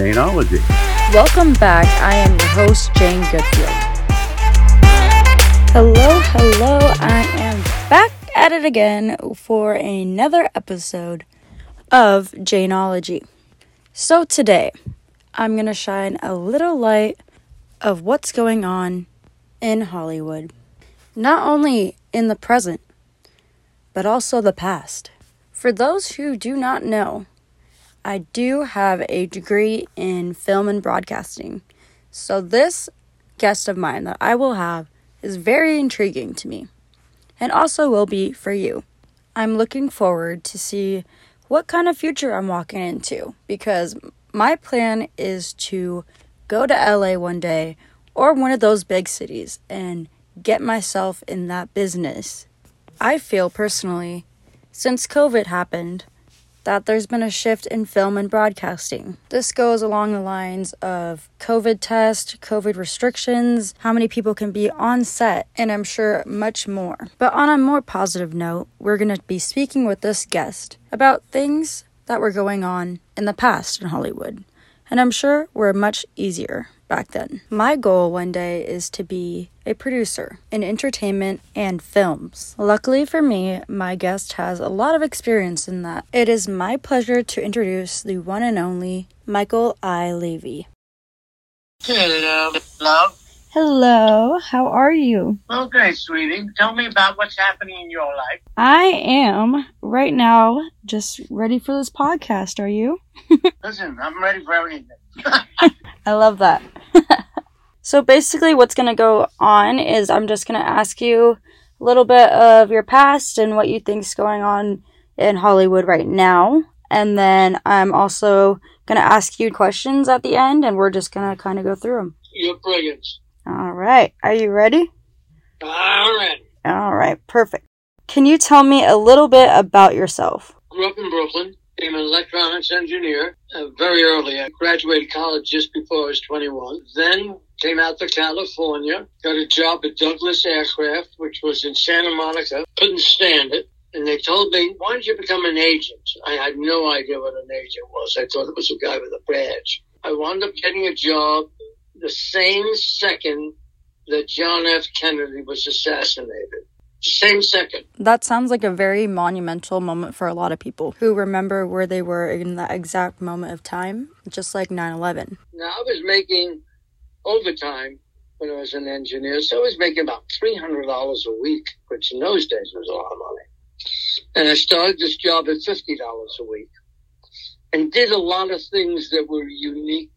Janeology. Welcome back. I am your host, Jane Goodfield. Hello, hello. I am back at it again for another episode of Janeology. So today, I'm going to shine a little light of what's going on in Hollywood. Not only in the present, but also the past. For those who do not know, I do have a degree in film and broadcasting. So, this guest of mine that I will have is very intriguing to me and also will be for you. I'm looking forward to see what kind of future I'm walking into because my plan is to go to LA one day or one of those big cities and get myself in that business. I feel personally, since COVID happened, that there's been a shift in film and broadcasting. This goes along the lines of COVID test, COVID restrictions, how many people can be on set, and I'm sure much more. But on a more positive note, we're going to be speaking with this guest about things that were going on in the past in Hollywood. And I'm sure were much easier back then. My goal one day is to be a producer in entertainment and films. Luckily for me, my guest has a lot of experience in that. It is my pleasure to introduce the one and only Michael I. Levy. Hello. Hello. Hello, how are you? Okay, sweetie. Tell me about what's happening in your life. I am right now just ready for this podcast. Are you? Listen, I'm ready for everything. I love that. so basically, what's going to go on is I'm just going to ask you a little bit of your past and what you think's going on in Hollywood right now. And then I'm also going to ask you questions at the end, and we're just going to kind of go through them. You're brilliant. All right. Are you ready? All right. All right. Perfect. Can you tell me a little bit about yourself? Grew up in Brooklyn. Became an electronics engineer uh, very early. I graduated college just before I was 21. Then came out to California. Got a job at Douglas Aircraft, which was in Santa Monica. Couldn't stand it. And they told me, why don't you become an agent? I had no idea what an agent was. I thought it was a guy with a badge. I wound up getting a job the same second that John F. Kennedy was assassinated. Same second. That sounds like a very monumental moment for a lot of people who remember where they were in that exact moment of time, just like 9 11. Now, I was making overtime when I was an engineer, so I was making about $300 a week, which in those days was a lot of money. And I started this job at $50 a week and did a lot of things that were unique.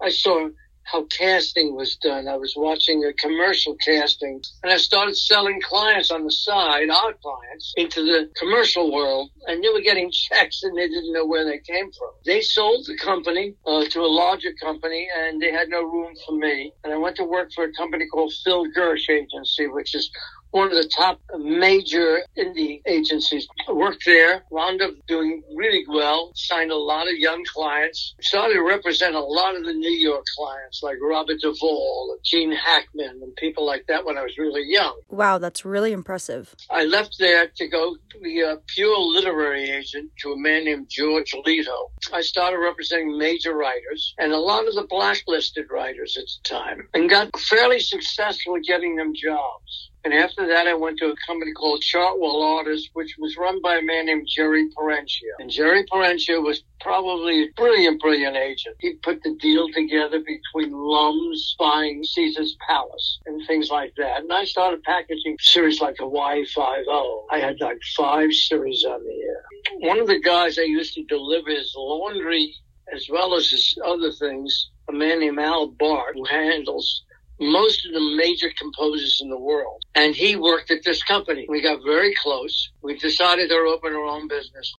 I saw how casting was done. I was watching a commercial casting and I started selling clients on the side, our clients, into the commercial world and they were getting checks and they didn't know where they came from. They sold the company uh, to a larger company and they had no room for me. And I went to work for a company called Phil Gersh Agency, which is one of the top major indie agencies. Worked there, wound up doing really well, signed a lot of young clients, started to represent a lot of the New York clients like Robert Duvall, Gene Hackman, and people like that when I was really young. Wow, that's really impressive. I left there to go be a pure literary agent to a man named George Leto. I started representing major writers and a lot of the blacklisted writers at the time and got fairly successful getting them jobs. And after that, I went to a company called Chartwell Artists, which was run by a man named Jerry Perenchio. And Jerry Perenchio was probably a brilliant, brilliant agent. He put the deal together between Lums buying Caesar's Palace and things like that. And I started packaging series like Hawaii Five-O. Oh. I had like five series on the air. One of the guys I used to deliver his laundry as well as his other things, a man named Al Bart, who handles most of the major composers in the world. And he worked at this company. We got very close. We decided to open our own business.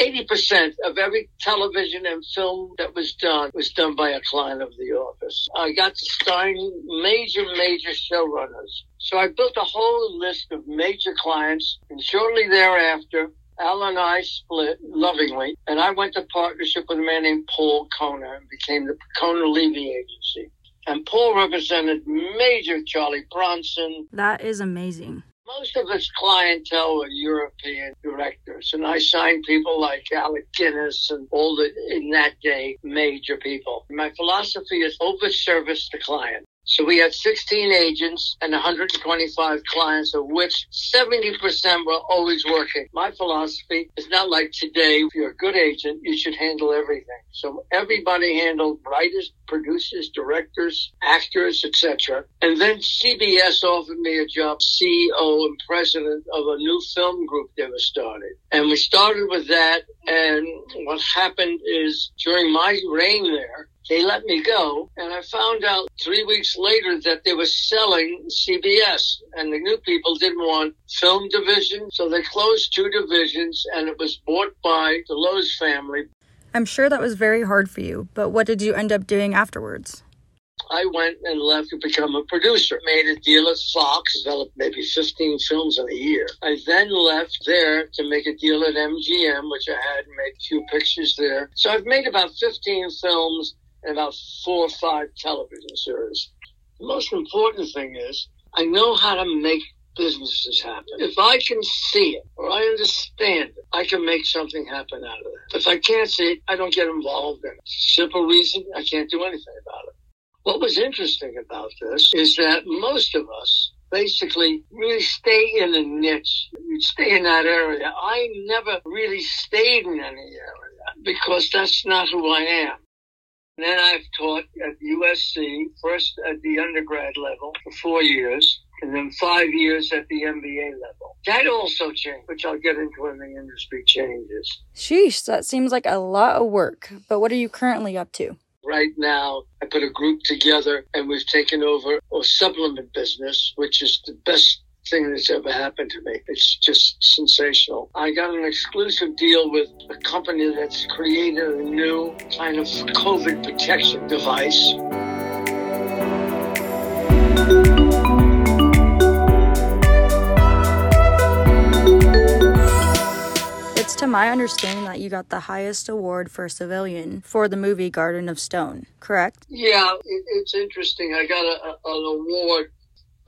80% of every television and film that was done was done by a client of the office. I got to sign major, major showrunners. So I built a whole list of major clients and shortly thereafter, Al and I split lovingly, and I went to partnership with a man named Paul Kohner and became the Kohner Levy Agency and Paul represented Major Charlie Bronson. That is amazing. Most of his clientele were European directors, and I signed people like Alec Guinness and all the, in that day, major people. My philosophy is over service the client. So we had 16 agents and 125 clients, of which 70% were always working. My philosophy is not like today. If you're a good agent, you should handle everything. So everybody handled writers, producers, directors, actors, etc. And then CBS offered me a job, CEO and president of a new film group they were starting. And we started with that. And what happened is during my reign there, they let me go, and I found out three weeks later that they were selling CBS, and the new people didn't want film division, so they closed two divisions, and it was bought by the Loews family. I'm sure that was very hard for you, but what did you end up doing afterwards? I went and left to become a producer. Made a deal at Fox, developed maybe 15 films in a year. I then left there to make a deal at MGM, which I had made a few pictures there. So I've made about 15 films about four or five television series. The most important thing is I know how to make businesses happen. If I can see it or I understand it, I can make something happen out of it. If I can't see it, I don't get involved in it. Simple reason, I can't do anything about it. What was interesting about this is that most of us basically really stay in a niche. You stay in that area. I never really stayed in any area because that's not who I am. And then I've taught at USC, first at the undergrad level for four years, and then five years at the MBA level. That also changed, which I'll get into when the industry changes. Sheesh, that seems like a lot of work. But what are you currently up to? Right now, I put a group together and we've taken over a supplement business, which is the best thing that's ever happened to me. It's just sensational. I got an exclusive deal with a company that's created a new kind of COVID protection device. It's to my understanding that you got the highest award for a civilian for the movie Garden of Stone, correct? Yeah, it, it's interesting. I got a, a, an award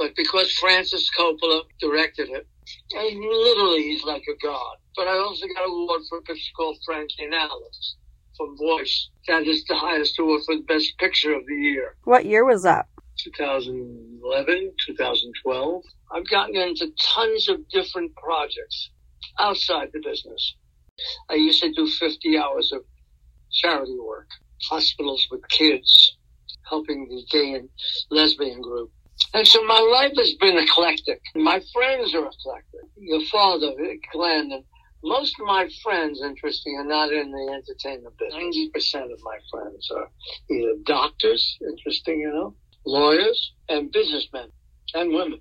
but because Francis Coppola directed it, and literally he's like a god. But I also got an award for a picture called Frankie Alice from Voice. That is the highest award for the best picture of the year. What year was that? 2011, 2012. I've gotten into tons of different projects outside the business. I used to do 50 hours of charity work, hospitals with kids, helping the gay and lesbian group. And so my life has been eclectic. My friends are eclectic. Your father, Glenn, and most of my friends, interesting, are not in the entertainment business. 90% of my friends are either doctors, interesting, you know, lawyers, and businessmen and women.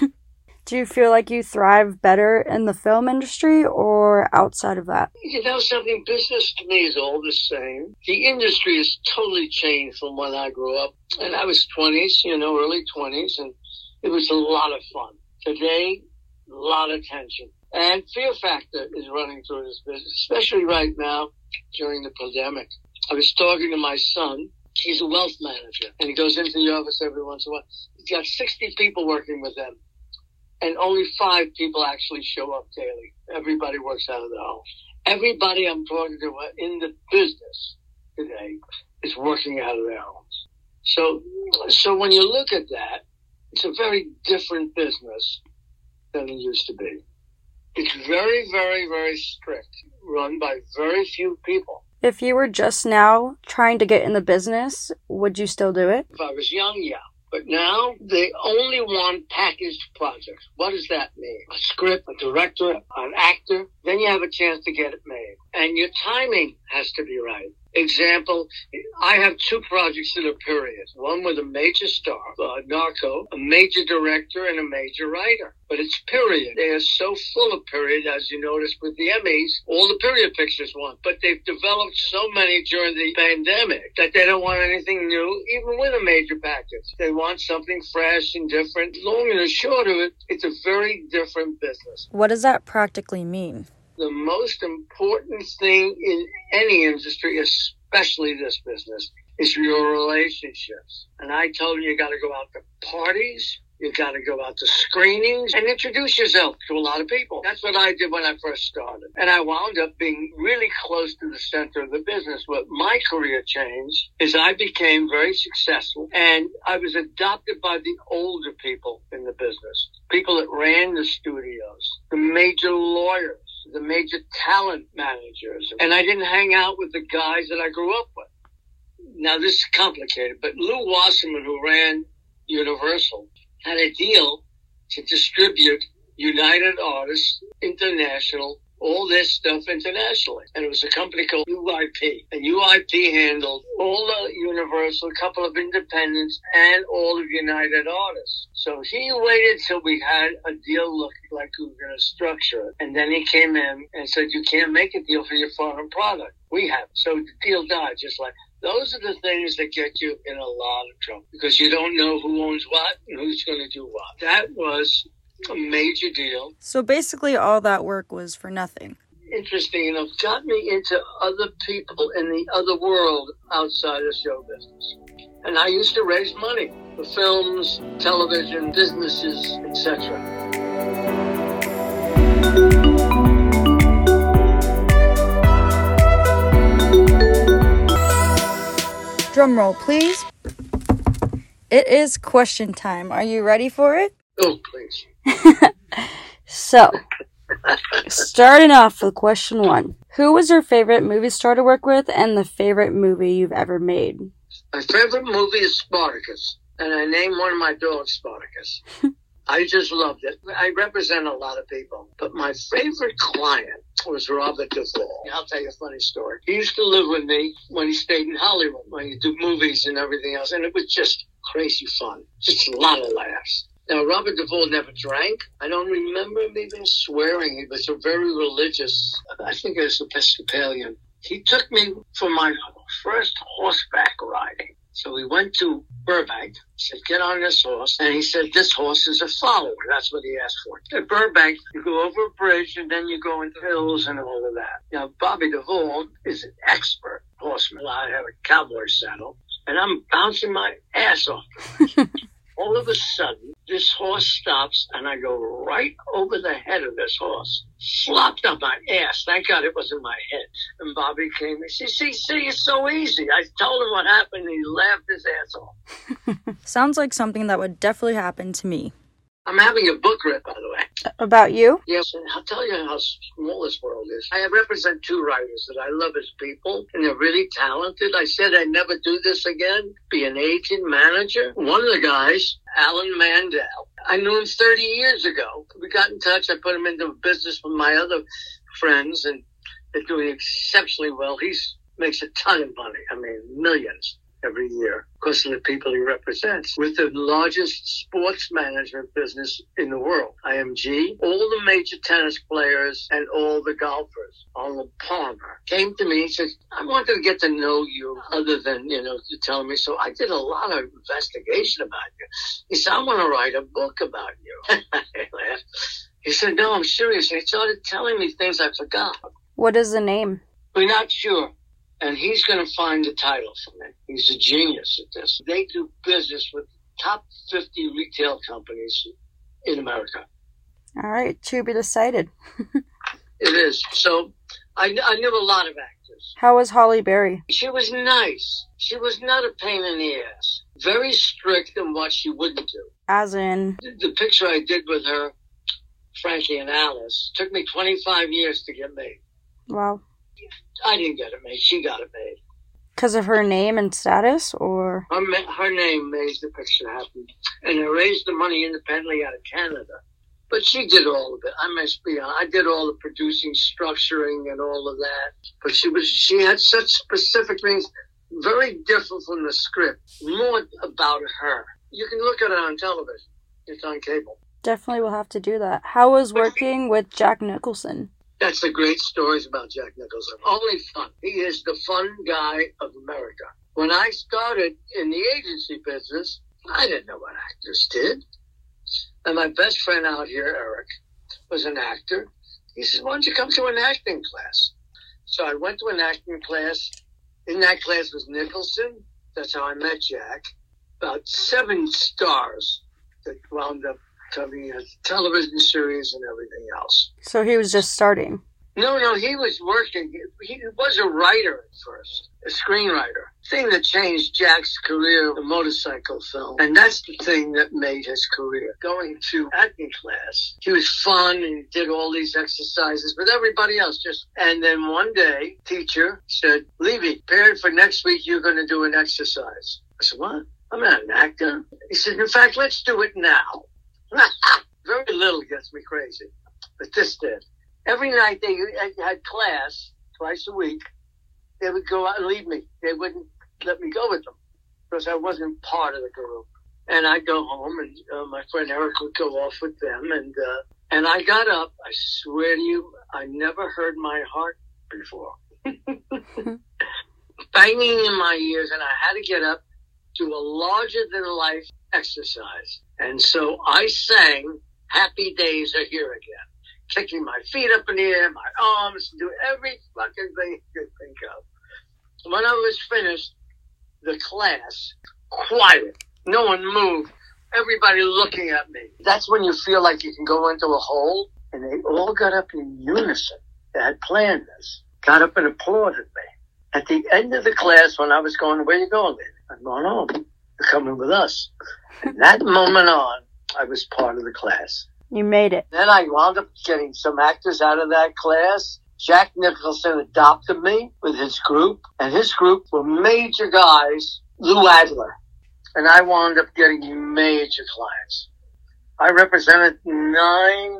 Do you feel like you thrive better in the film industry or outside of that? You know something? Business to me is all the same. The industry has totally changed from when I grew up. And I was 20s, you know, early 20s, and it was a lot of fun. Today, a lot of tension. And fear factor is running through this business, especially right now during the pandemic. I was talking to my son. He's a wealth manager, and he goes into the office every once in a while. He's got 60 people working with him and only five people actually show up daily. Everybody works out of the home. Everybody I'm talking to in the business today is working out of their homes. So, so when you look at that, it's a very different business than it used to be. It's very, very, very strict, run by very few people. If you were just now trying to get in the business, would you still do it? If I was young, yeah. But now they only want packaged projects. What does that mean? A script, a director, an actor, then you have a chance to get it made. And your timing has to be right. Example, I have two projects in a period. One with a major star, uh, Narco, a major director and a major writer. But it's period. They are so full of period, as you noticed with the Emmys, all the period pictures won. But they've developed so many during the pandemic that they don't want anything new, even with a major package. They want something fresh and different. Long and short of it, it's a very different business. What does that practically mean? The most important thing in any industry, especially this business, is your relationships. And I told you, you got to go out to parties, You got to go out to screenings and introduce yourself to a lot of people. That's what I did when I first started. And I wound up being really close to the center of the business. What my career changed is I became very successful and I was adopted by the older people in the business. People that ran the studios, the major lawyers, the major talent managers. And I didn't hang out with the guys that I grew up with. Now this is complicated, but Lew Wasserman, who ran Universal, had a deal to distribute United Artists International, all this stuff internationally. And it was a company called UIP. And UIP handled all the Universal, a couple of independents, and all of United Artists. So he waited till we had a deal looking like we were going to structure it. And then he came in and said, you can't make a deal for your foreign product. We have. So the deal died, just like those are the things that get you in a lot of trouble because you don't know who owns what and who's going to do what. That was a major deal. So basically, all that work was for nothing. Interesting enough, got me into other people in the other world outside of show business. And I used to raise money for films, television, businesses, etc. Drum roll, please. It is question time. Are you ready for it? Oh, please. So, starting off with question one Who was your favorite movie star to work with and the favorite movie you've ever made? My favorite movie is Spartacus, and I named one of my dogs Spartacus. I just loved it. I represent a lot of people, but my favorite client was Robert Duvall. I'll tell you a funny story. He used to live with me when he stayed in Hollywood, when he did movies and everything else, and it was just crazy fun. Just a lot of laughs. Now, Robert Duvall never drank. I don't remember him even swearing. He was a very religious, I think he was Episcopalian. He took me for my first horseback riding. So we went to Burbank. Said, get on this horse. And he said, this horse is a follower. That's what he asked for. At Burbank, you go over a bridge and then you go into hills and all of that. Now, Bobby Duvall is an expert horseman. I have a cowboy saddle and I'm bouncing my ass off. all of a sudden, this horse stops and I go right over the head of this horse. Flopped on my ass. Thank God it wasn't my head. And Bobby came and said, see, see, it's so easy. I told him what happened and he laughed his ass off. Sounds like something that would definitely happen to me. I'm having a book read, by the way. About you? Yes, and I'll tell you how small this world is. I represent two writers that I love as people, and they're really talented. I said I'd never do this again, be an agent manager. One of the guys, Alan Mandel, I knew him 30 years ago. We got in touch. I put him into business with my other friends, and they're doing exceptionally well. He's makes a ton of money. I mean, millions every year because of the people he represents. With the largest sports management business in the world, IMG, all the major tennis players and all the golfers, Arnold Palmer, came to me and said, I wanted to get to know you other than, you know, you telling me. So I did a lot of investigation about you. He said, I want to write a book about you. He said, no, I'm serious. He started telling me things I forgot. What is the name? We're not sure and he's going to find the title for me. He's a genius at this. They do business with top 50 retail companies in America. All right, to be decided. It is. So I, I knew a lot of actors. How was Halle Berry? She was nice. She was not a pain in the ass. Very strict in what she wouldn't do. As in, The, the picture I did with her, Frankie and Alice, took me 25 years to get made. well, I didn't get it made. She got it made. because of her name and status, or Her, her name made the picture happen. And I raised the money independently out of Canada. But she did all of it. I must be honest. I did all the producing, structuring, and all of that. But she was, she had such specific things, very different from the script, more about her. You can look at it on television. It's on cable. definitely we'll have to do that. How was working with Jack Nicholson? That's the great stories about Jack Nicholson. Only fun. He is the fun guy of America. When I started in the agency business, I didn't know what actors did. And my best friend out here, Eric, was an actor. He said, why don't you come to an acting class? So I went to an acting class. In that class was Nicholson. That's how I met Jack. About seven stars that wound up coming a television series and everything else. So he was just starting. No, no, he was working. He was a writer at first, a screenwriter. Thing that changed Jack's career, the motorcycle film. And that's the thing that made his career. Going to acting class, he was fun and did all these exercises with everybody else. Just And then one day, teacher said, Levy, prepared for next week, you're going to do an exercise. I said, what? I'm not an actor. He said, in fact, let's do it now. Very little gets me crazy, but this did every night they had class twice a week. They would go out and leave me. They wouldn't let me go with them because I wasn't part of the group. And I'd go home, and uh, my friend Eric would go off with them. And uh, and I got up. I swear to you, I never heard my heart before, banging in my ears, and I had to get up, do a larger than life exercise. And so I sang "Happy Days Are Here Again." kicking my feet up in the air, my arms, do every fucking thing you could think of. When I was finished, the class, quiet, no one moved, everybody looking at me. That's when you feel like you can go into a hole, and they all got up in unison. They had planned this, got up and applauded me. At the end of the class, when I was going, where you going, I'm going home. You're coming with us. From that moment on, I was part of the class. You made it. Then I wound up getting some actors out of that class. Jack Nicholson adopted me with his group, and his group were major guys, Lou Adler. And I wound up getting major clients. I represented nine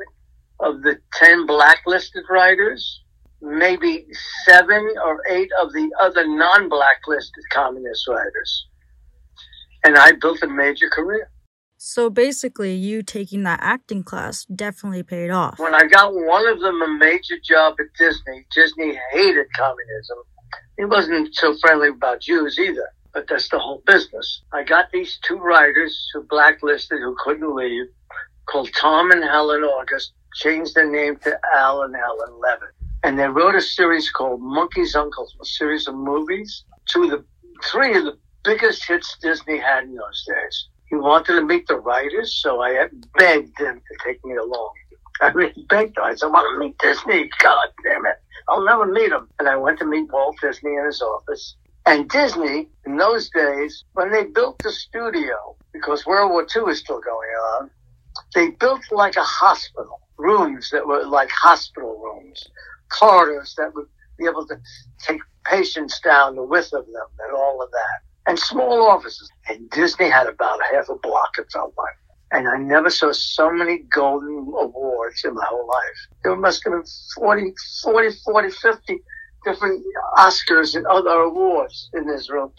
of the ten blacklisted writers, maybe seven or eight of the other non-blacklisted communist writers. And I built a major career. So basically, you taking that acting class definitely paid off. When I got one of them a major job at Disney, Disney hated communism. He wasn't so friendly about Jews either, but that's the whole business. I got these two writers who blacklisted who couldn't leave, called Tom and Helen August, changed their name to Al and Helen Levitt. And they wrote a series called Monkey's Uncles, a series of movies. Two of the, three of the biggest hits Disney had in those days. He wanted to meet the writers, so I begged him to take me along. I really begged him. I said, I want to meet Disney. God damn it. I'll never meet him. And I went to meet Walt Disney in his office. And Disney, in those days, when they built the studio, because World War II is still going on, they built like a hospital, rooms that were like hospital rooms, corridors that would be able to take patients down the width of them and all of that and small offices. And Disney had about half a block, it felt like. And I never saw so many golden awards in my whole life. There must have been 40, 40, 40, 50 different Oscars and other awards in this room.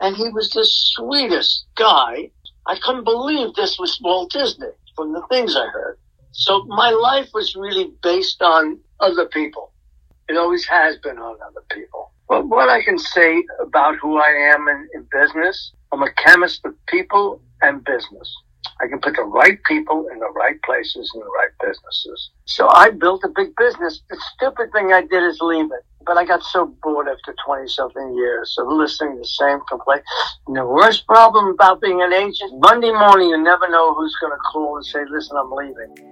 And he was the sweetest guy. I couldn't believe this was Walt Disney from the things I heard. So my life was really based on other people. It always has been on other people. Well, what I can say about who I am in, in business, I'm a chemist of people and business. I can put the right people in the right places in the right businesses. So I built a big business. The stupid thing I did is leave it. But I got so bored after 20 something years of listening to the same complaint. And the worst problem about being an agent, Monday morning you never know who's going to call and say, listen, I'm leaving.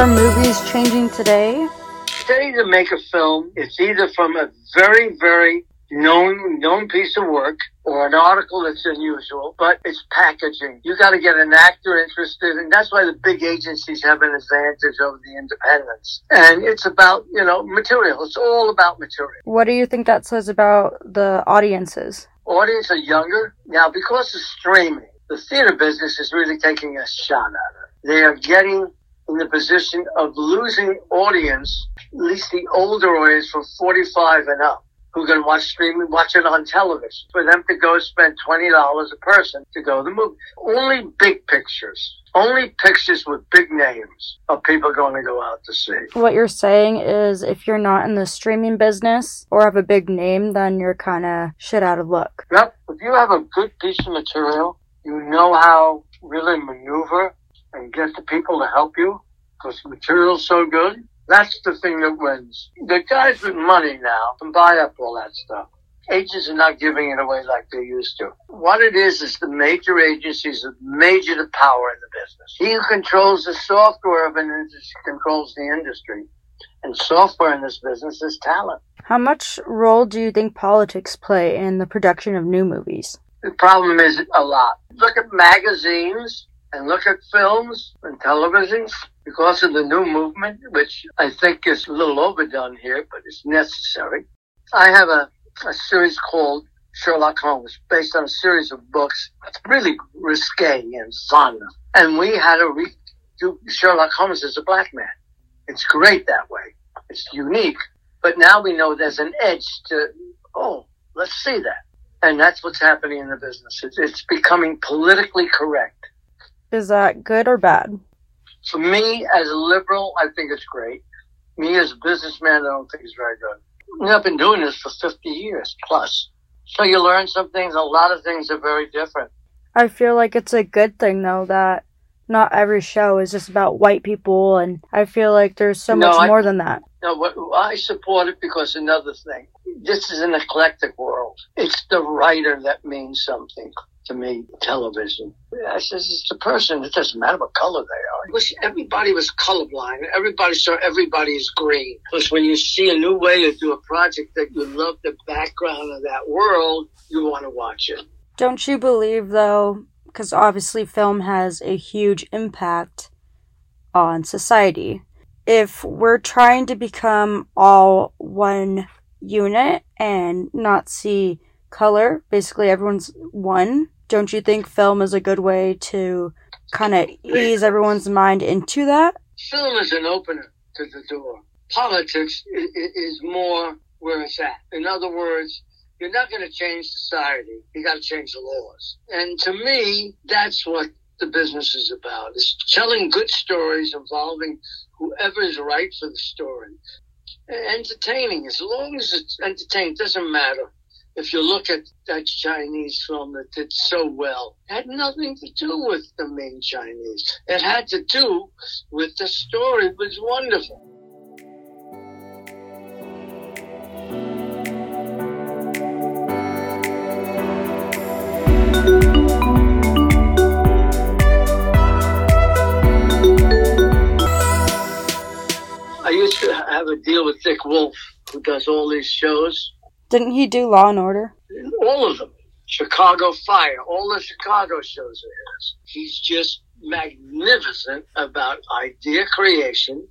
Are movies changing today? Today, to make a film, it's either from a very, very known known piece of work or an article that's unusual, but it's packaging. You got to get an actor interested, and that's why the big agencies have an advantage over the independents. And it's about you know material. It's all about material. What do you think that says about the audiences? Audiences are younger now because of streaming. The theater business is really taking a shot at it. They are getting in the position of losing audience, at least the older audience from 45 and up, who can watch streaming, watch it on television. For them to go spend $20 a person to go to the movie. Only big pictures. Only pictures with big names are people going to go out to see. What you're saying is if you're not in the streaming business or have a big name, then you're kind of shit out of luck. Yep. If you have a good piece of material, you know how really maneuver and get the people to help you, because the material's so good. That's the thing that wins. The guys with money now can buy up all that stuff. Agents are not giving it away like they used to. What it is is the major agencies have major the power in the business. He who controls the software of an industry controls the industry. And software in this business is talent. How much role do you think politics play in the production of new movies? The problem is a lot. Look at magazines and look at films and televisions because of the new movement, which I think is a little overdone here, but it's necessary. I have a, a series called Sherlock Holmes, based on a series of books. Really risque and fun. And we had to redo Sherlock Holmes as a black man. It's great that way. It's unique. But now we know there's an edge to, oh, let's see that. And that's what's happening in the business. It's, it's becoming politically correct. Is that good or bad? For me, as a liberal, I think it's great. Me as a businessman, I don't think it's very good. I've been doing this for 50 years plus. So you learn some things. A lot of things are very different. I feel like it's a good thing though that not every show is just about white people and I feel like there's so No, much I- more than that. No, I support it because another thing. This is an eclectic world. It's the writer that means something to me. Television. I says it's the person. It doesn't matter what color they are. Everybody was colorblind. Everybody saw everybody is green. Because when you see a new way to do a project that you love the background of that world, you want to watch it. Don't you believe though, because obviously film has a huge impact on society. If we're trying to become all one unit and not see color, basically everyone's one, don't you think film is a good way to kind of ease everyone's mind into that? Film is an opener to the door. Politics is more where it's at. In other words, you're not going to change society. You got to change the laws. And to me, that's what the business is about. It's telling good stories involving whoever is right for the story. Entertaining, as long as it's entertaining, doesn't matter. If you look at that Chinese film that did so well, it had nothing to do with the main Chinese. It had to do with the story. It was wonderful. I used to have a deal with Dick Wolf, who does all these shows. Didn't he do Law and Order? all of them. Chicago Fire, all the Chicago shows are his. He's just magnificent about idea creation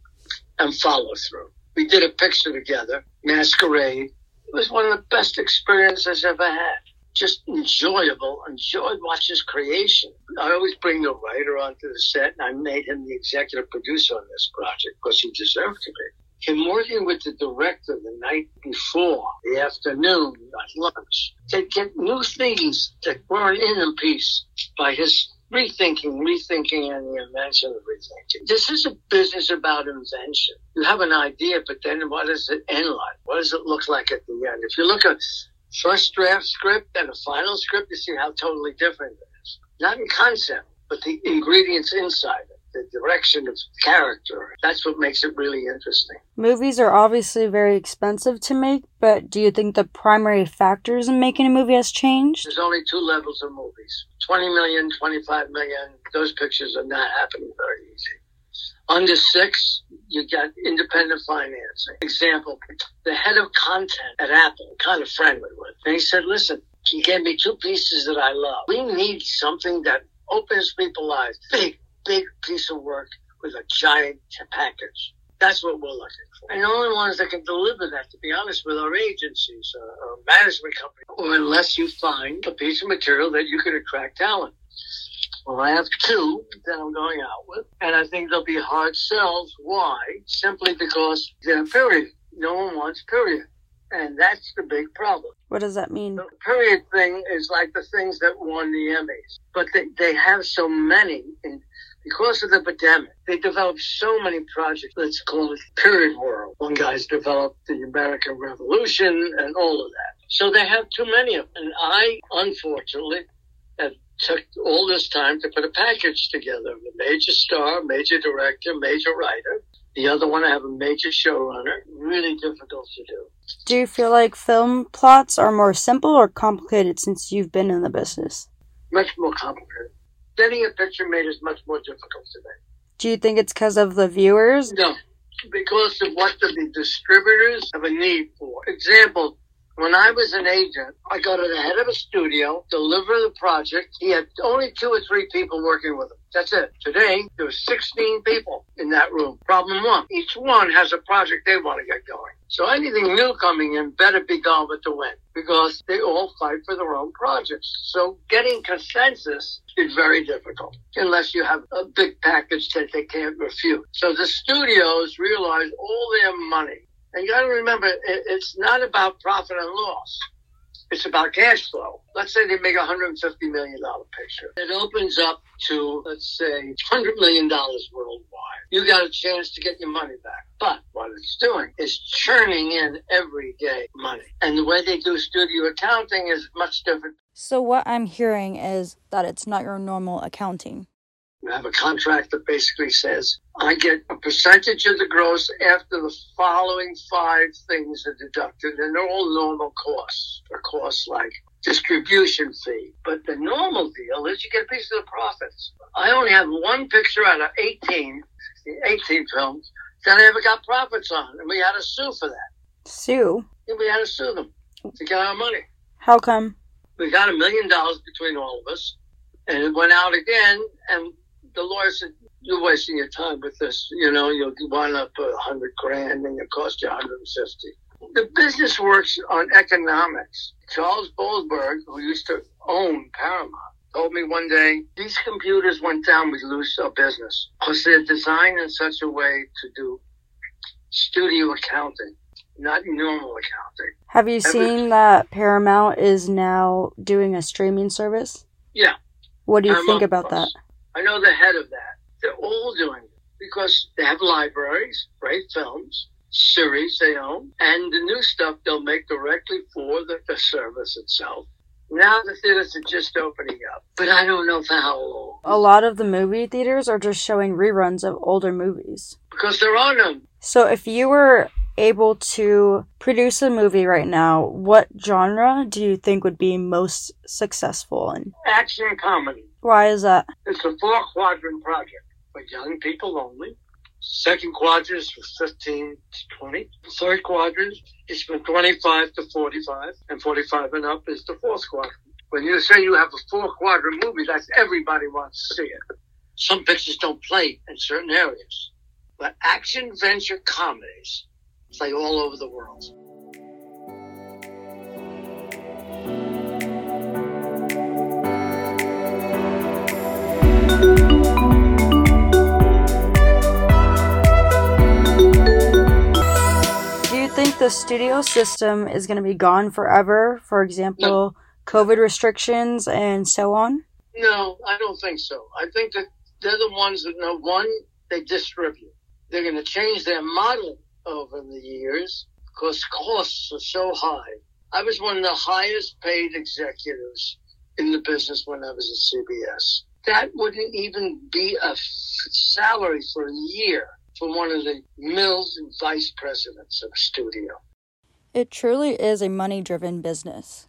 and follow through. We did a picture together, Masquerade. It was one of the best experiences I've ever had. Just enjoyable, enjoyed watching his creation. I always bring the writer onto the set, and I made him the executive producer on this project because he deserved to be. Him working with the director the night before, the afternoon, at lunch, to get new things that weren't in the piece by his rethinking, rethinking, and the invention of rethinking. This is a business about invention. You have an idea, but then what does it end like? What does it look like at the end? If you look at first draft script and a final script, you see how totally different it is. Not in concept, but the ingredients inside it, the direction of character. That's what makes it really interesting. Movies are obviously very expensive to make, but do you think the primary factors in making a movie has changed? There's only two levels of movies 20 million, 25 million. Those pictures are not happening very easy. Under six, you got independent financing. Example, the head of content at Apple, kind of friendly with, and he said, listen, he gave me two pieces that I love. We need something that opens people's eyes. Big, big piece of work with a giant package. That's what we're looking for. And the only ones that can deliver that, to be honest, with our agencies uh, or, or management company, or unless you find a piece of material that you can attract talent. Well, I have two that I'm going out with, and I think they'll be hard sells. Why? Simply because they're period. No one wants period. And that's the big problem. What does that mean? The period thing is like the things that won the Emmys, but they, they have so many, and because of the pandemic, they developed so many projects. Let's call it period world. One guy's developed the American Revolution and all of that. So they have too many of them. And I, unfortunately, have took all this time to put a package together. A major star, major director, major writer. The other one, I have a major showrunner. Really difficult to do. Do you feel like film plots are more simple or complicated since you've been in the business? Much more complicated. Getting a picture made is much more difficult today. Do you think it's because of the viewers? No, because of what the distributors have a need for. Example, when I was an agent, I got to the head of a studio, deliver the project. He had only two or three people working with him. That's it. Today, there were 16 people in that room. Problem one, each one has a project they want to get going. So anything new coming in better be gone with the wind because they all fight for their own projects. So getting consensus is very difficult unless you have a big package that they can't refute. So the studios realize all their money and you got to remember, it's not about profit and loss. It's about cash flow. Let's say they make a $150 million picture. It opens up to, let's say, $100 million worldwide. You got a chance to get your money back. But what it's doing is churning in every day money. And the way they do studio accounting is much different. So, what I'm hearing is that it's not your normal accounting. You have a contract that basically says I get a percentage of the gross after the following five things are deducted, and they're all normal costs, or costs like distribution fee. But the normal deal is you get a piece of the profits. I only have one picture out of 18, 18 films that I ever got profits on, and we had to sue for that. Sue? And we had to sue them to get our money. How come? We got a million dollars between all of us, and it went out again, and the lawyer said, "You're wasting your time with this. You know, you'll wind up a hundred grand, and it cost you 150." The business works on economics. Charles Goldberg, who used to own Paramount, told me one day these computers went down, we lose our business because they're designed in such a way to do studio accounting, not normal accounting. Have you seen that Paramount is now doing a streaming service? Yeah. What do you Paramount think about Plus. that? I know the head of that. They're all doing it because they have libraries, great films, series they own, and the new stuff they'll make directly for the, the service itself. Now the theaters are just opening up, but I don't know for how long. A lot of the movie theaters are just showing reruns of older movies. Because there are none. So if you were able to produce a movie right now, what genre do you think would be most successful in? Action comedy. Why is that? It's a four quadrant project for young people only. Second quadrant is from 15 to 20. The third quadrant is from 25 to 45, and 45 and up is the fourth quadrant. When you say you have a four quadrant movie, that's everybody wants to see it. Some pictures don't play in certain areas, but action venture comedies play all over the world. Do you think the studio system is going to be gone forever? For example, no. COVID restrictions and so on? No, I don't think so. I think that they're the ones that know one, they distribute. They're going to change their model over the years because costs are so high. I was one of the highest paid executives in the business when I was at CBS. That wouldn't even be a salary for a year for one of the Mills and vice presidents of a studio. It truly is a money driven business.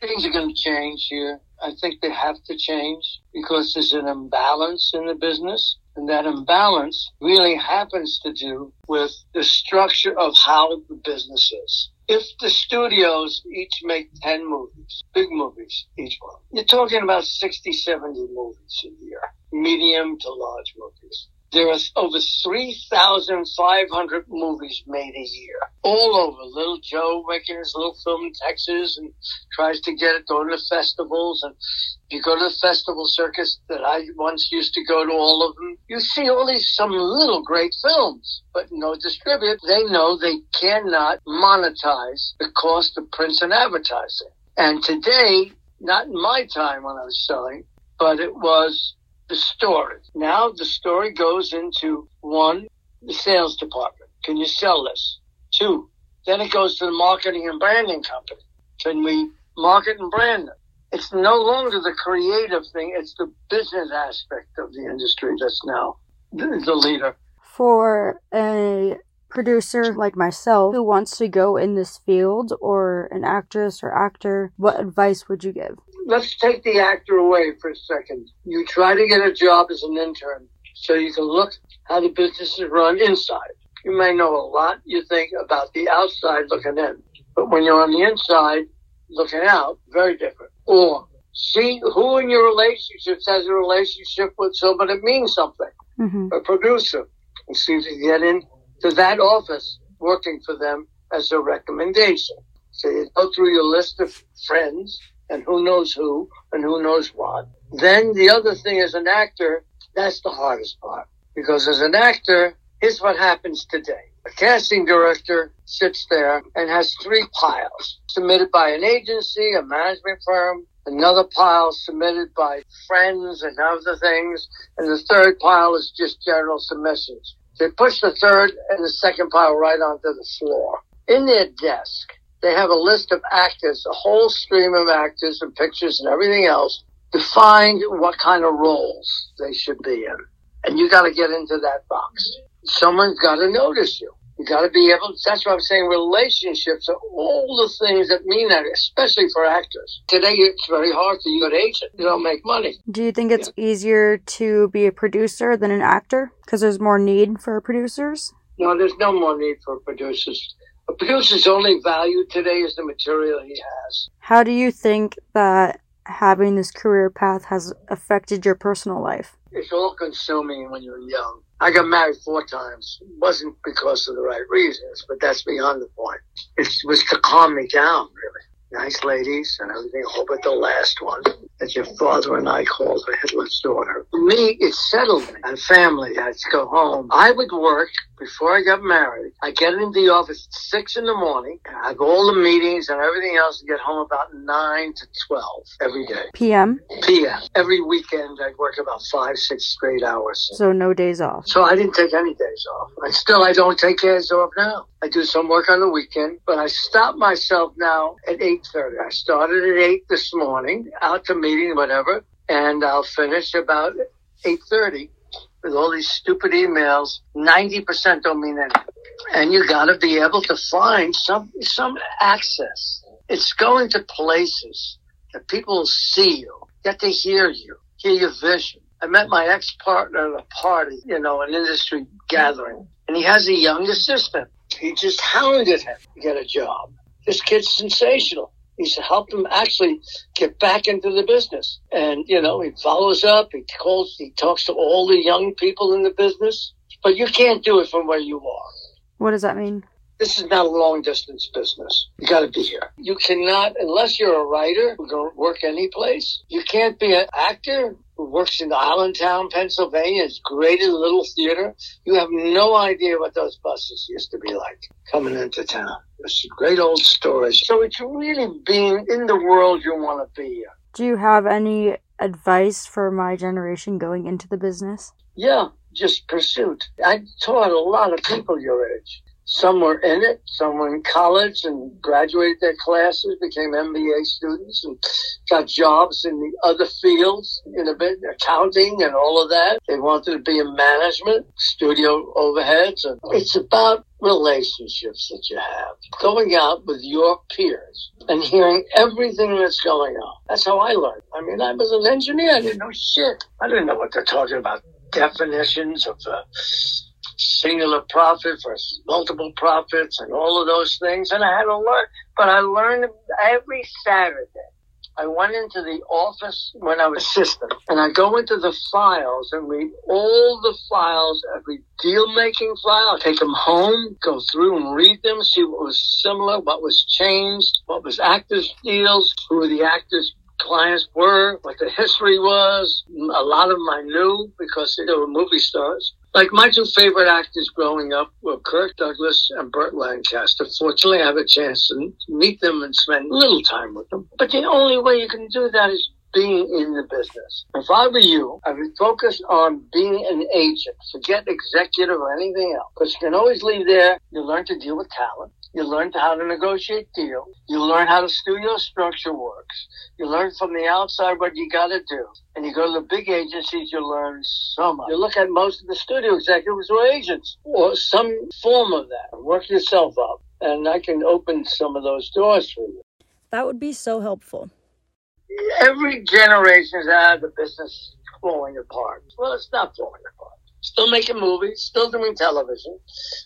Things are going to change here. I think they have to change because there's an imbalance in the business. And that imbalance really happens to do with the structure of how the business is. If the studios each make 10 movies, big movies, each one, you're talking about 60, 70 movies a year, medium to large movies. There are over 3,500 movies made a year, all over. Little Joe making his little film in Texas and tries to get it going to festivals. And if you go to the festival circus that I once used to go to all of them, you see all these some little great films, but no distributor. They know they cannot monetize the cost of prints and advertising. And today, not in my time when I was selling, but it was the story. Now the story goes into one, the sales department. Can you sell this? Two, then it goes to the marketing and branding company. Can we market and brand them? It's no longer the creative thing, it's the business aspect of the industry that's now the, the leader. For a producer like myself who wants to go in this field or an actress or actor, what advice would you give? Let's take the actor away for a second. You try to get a job as an intern so you can look how the business is run inside. You may know a lot you think about the outside looking in, but when you're on the inside looking out, very different. Or see who in your relationships has a relationship with someone that means something, mm-hmm. a producer, and see if you get into that office working for them as a recommendation. So you go through your list of friends and who knows who and who knows what. Then the other thing as an actor, that's the hardest part. Because as an actor, Here's what happens today. A casting director sits there and has three piles submitted by an agency, a management firm, another pile submitted by friends and other things, and the third pile is just general submissions. They push the third and the second pile right onto the floor. In their desk, they have a list of actors, a whole stream of actors and pictures and everything else, defined what kind of roles they should be in. And you got to get into that box someone's got to notice you. You got to be able. That's what I'm saying. Relationships are all the things that mean that, especially for actors. Today, it's very hard to be an agent. You don't make money. Do you think it's yeah. easier to be a producer than an actor because there's more need for producers? No, there's no more need for producers. A producer's only value today is the material he has. How do you think that having this career path has affected your personal life? It's all consuming when you're young. I got married four times. It wasn't because of the right reasons, but that's beyond the point. It was to calm me down, really nice ladies and everything, all but the last one that your father and I called her Hitler's daughter. For me, it settled me and family. I had to go home. I would work before I got married. I get into the office at six in the morning. I have all the meetings and everything else and get home about nine to 12 every day. PM? PM. Every weekend I'd work about five, six straight hours. So no days off. So I didn't take any days off. And still I don't take days off now. I do some work on the weekend, but I stop myself now at 8.30. I started at 8 this morning, out to meeting, whatever, and I'll finish about 8.30 with all these stupid emails. 90% don't mean anything. And you gotta be able to find some, some access. It's going to places that people see you, get to hear you, hear your vision. I met my ex-partner at a party, you know, an industry gathering, and he has a young assistant. He just hounded him to get a job. This kid's sensational. He's helped him actually get back into the business. And, you know, he follows up, he calls, he talks to all the young people in the business, but you can't do it from where you are. What does that mean? This is not a long distance business. You got to be here. You cannot, unless you're a writer who don't work any place, you can't be an actor who works in Allentown, Pennsylvania, It's great in little theater. You have no idea what those buses used to be like coming into town. It's great old stories. So it's really being in the world you want to be. Do you have any advice for my generation going into the business? Yeah, just pursuit. I taught a lot of people your age. Some were in it, some were in college and graduated their classes, became MBA students and got jobs in the other fields, in a bit, accounting and all of that. They wanted to be in management, studio overheads. And it's about relationships that you have. Going out with your peers and hearing everything that's going on. That's how I learned. I mean, I was an engineer. I didn't know shit. I didn't know what they're talking about. Definitions of uh, singular profit versus multiple profits and all of those things. And I had to learn, but I learned every Saturday. I went into the office when I was assistant and I go into the files and read all the files, every deal making file, take them home, go through and read them, see what was similar, what was changed, what was actors deals, who the actors clients were, what the history was. A lot of them I knew because they were movie stars. Like my two favorite actors growing up were Kirk Douglas and Burt Lancaster. Fortunately, I have a chance to meet them and spend a little time with them. But the only way you can do that is being in the business. If I were you, I would focus on being an agent. Forget executive or anything else. Because you can always leave there. You learn to deal with talent. You learn how to negotiate deals. You learn how the studio structure works. You learn from the outside what you got to do. And you go to the big agencies, you learn so much. You look at most of the studio executives who are agents or some form of that. Work yourself up. And I can open some of those doors for you. That would be so helpful. Every generation has had the business falling apart. Well, it's not falling apart. Still making movies, still doing television,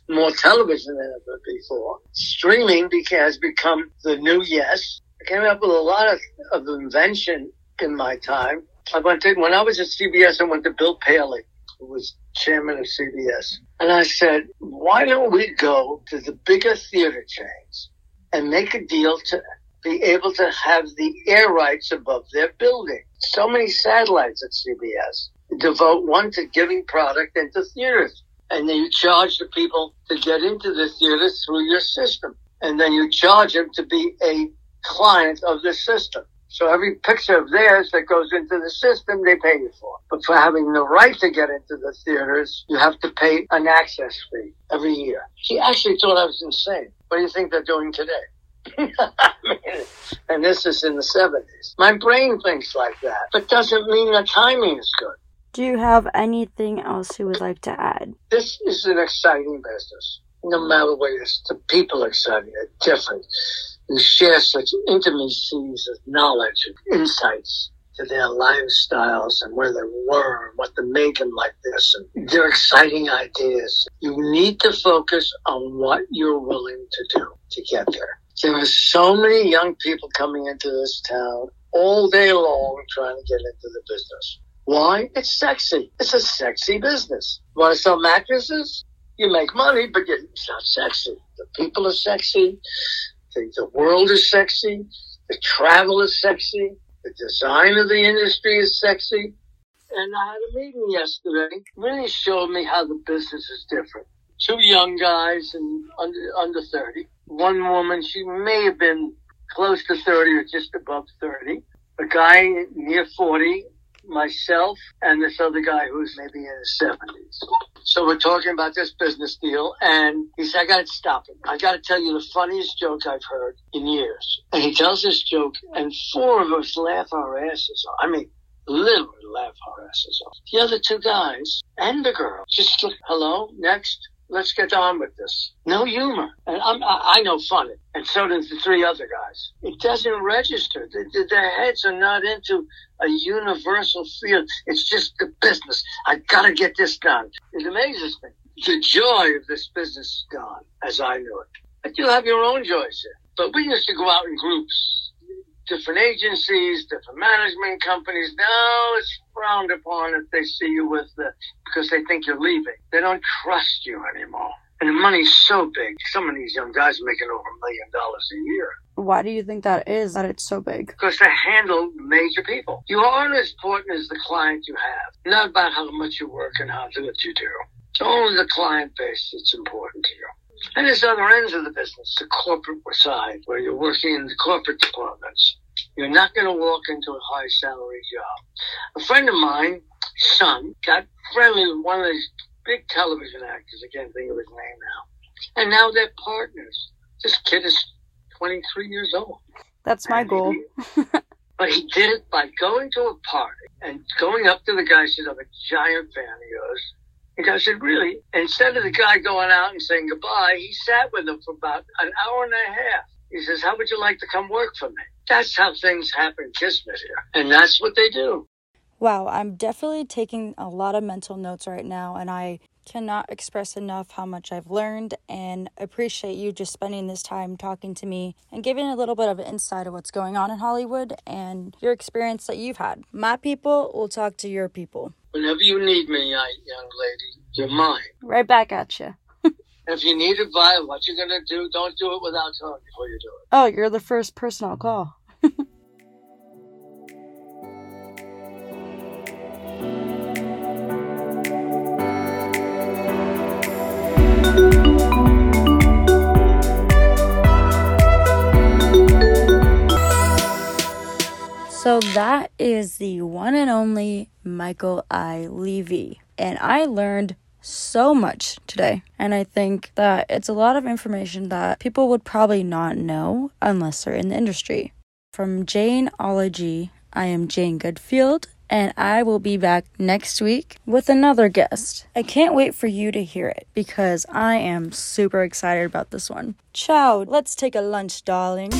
more television than ever before. Streaming has become the new yes. I came up with a lot of, of invention in my time. I went to, when I was at CBS, I went to Bill Paley, who was chairman of CBS. And I said, why don't we go to the bigger theater chains and make a deal to be able to have the air rights above their building? So many satellites at CBS devote one to giving product into theaters. And then you charge the people to get into the theater through your system. And then you charge them to be a client of the system. So every picture of theirs that goes into the system, they pay you for. But for having the right to get into the theaters, you have to pay an access fee every year. She actually thought I was insane. What do you think they're doing today? and this is in the 70s. My brain thinks like that, but doesn't mean the timing is good. Do you have anything else you would like to add? This is an exciting business. No matter what it is, the people are exciting. They're different. You share such intimacies of knowledge and insights to their lifestyles and where they were and what made them like this and their exciting ideas. You need to focus on what you're willing to do to get there. There are so many young people coming into this town all day long trying to get into the business. Why? It's sexy. It's a sexy business. You want to sell mattresses? You make money, but it's not sexy. The people are sexy. The, the world is sexy. The travel is sexy. The design of the industry is sexy. And I had a meeting yesterday. Really showed me how the business is different. Two young guys and under under thirty. One woman, she may have been close to thirty or just above thirty. A guy near forty, myself, and this other guy who's maybe in his seventies. So we're talking about this business deal, and he said, I gotta stop it. I gotta tell you the funniest joke I've heard in years. And he tells this joke, and four of us laugh our asses off. I mean, literally laugh our asses off. The other two guys and the girl just look, hello, next. Let's get on with this. No humor. And I'm, I know funny. And so does the three other guys. It doesn't register. Their heads are not into a universal field. It's just the business. I gotta get this done. It amazes me. The joy of this business is gone, as I knew it. But you have your own joys here. But we used to go out in groups, different agencies, different management companies. Now it's frowned upon if they see you with the, because they think you're leaving. They don't trust you anymore. And the money's so big. Some of these young guys are making over a million dollars a year. Why do you think that is, that it's so big? Because they handle major people. You aren't as important as the client you have. Not about how much you work and how good you do. It's only the client base that's important to you. And there's other ends of the business, the corporate side, where you're working in the corporate departments. You're not going to walk into a high salary job. A friend of mine, son, got friendly with one of these big television actors. I can't think of his name now. And now they're partners. This kid is 23 years old. That's my And goal. he- but he did it by going to a party and going up to the guy, said, I'm a giant fan of yours. Guy said, really? Instead of the guy going out and saying goodbye, he sat with him for about an hour and a half. He says, how would you like to come work for me? That's how things happen Kismet here. And that's what they do. Wow, I'm definitely taking a lot of mental notes right now, and I cannot express enough how much I've learned and appreciate you just spending this time talking to me and giving a little bit of insight of what's going on in Hollywood and your experience that you've had. My people will talk to your people. Whenever you need me, young lady, you're mine. Right back at you. If you need advice, what you're going to do, don't do it without telling me before you do it. Oh, you're the first person I'll call. So that is the one and only Michael I. Levy. And I learned so much today. And I think that it's a lot of information that people would probably not know unless they're in the industry. From Janeology, I am Jane Goodfield, and I will be back next week with another guest. I can't wait for you to hear it because I am super excited about this one. Ciao, let's take a lunch, darling.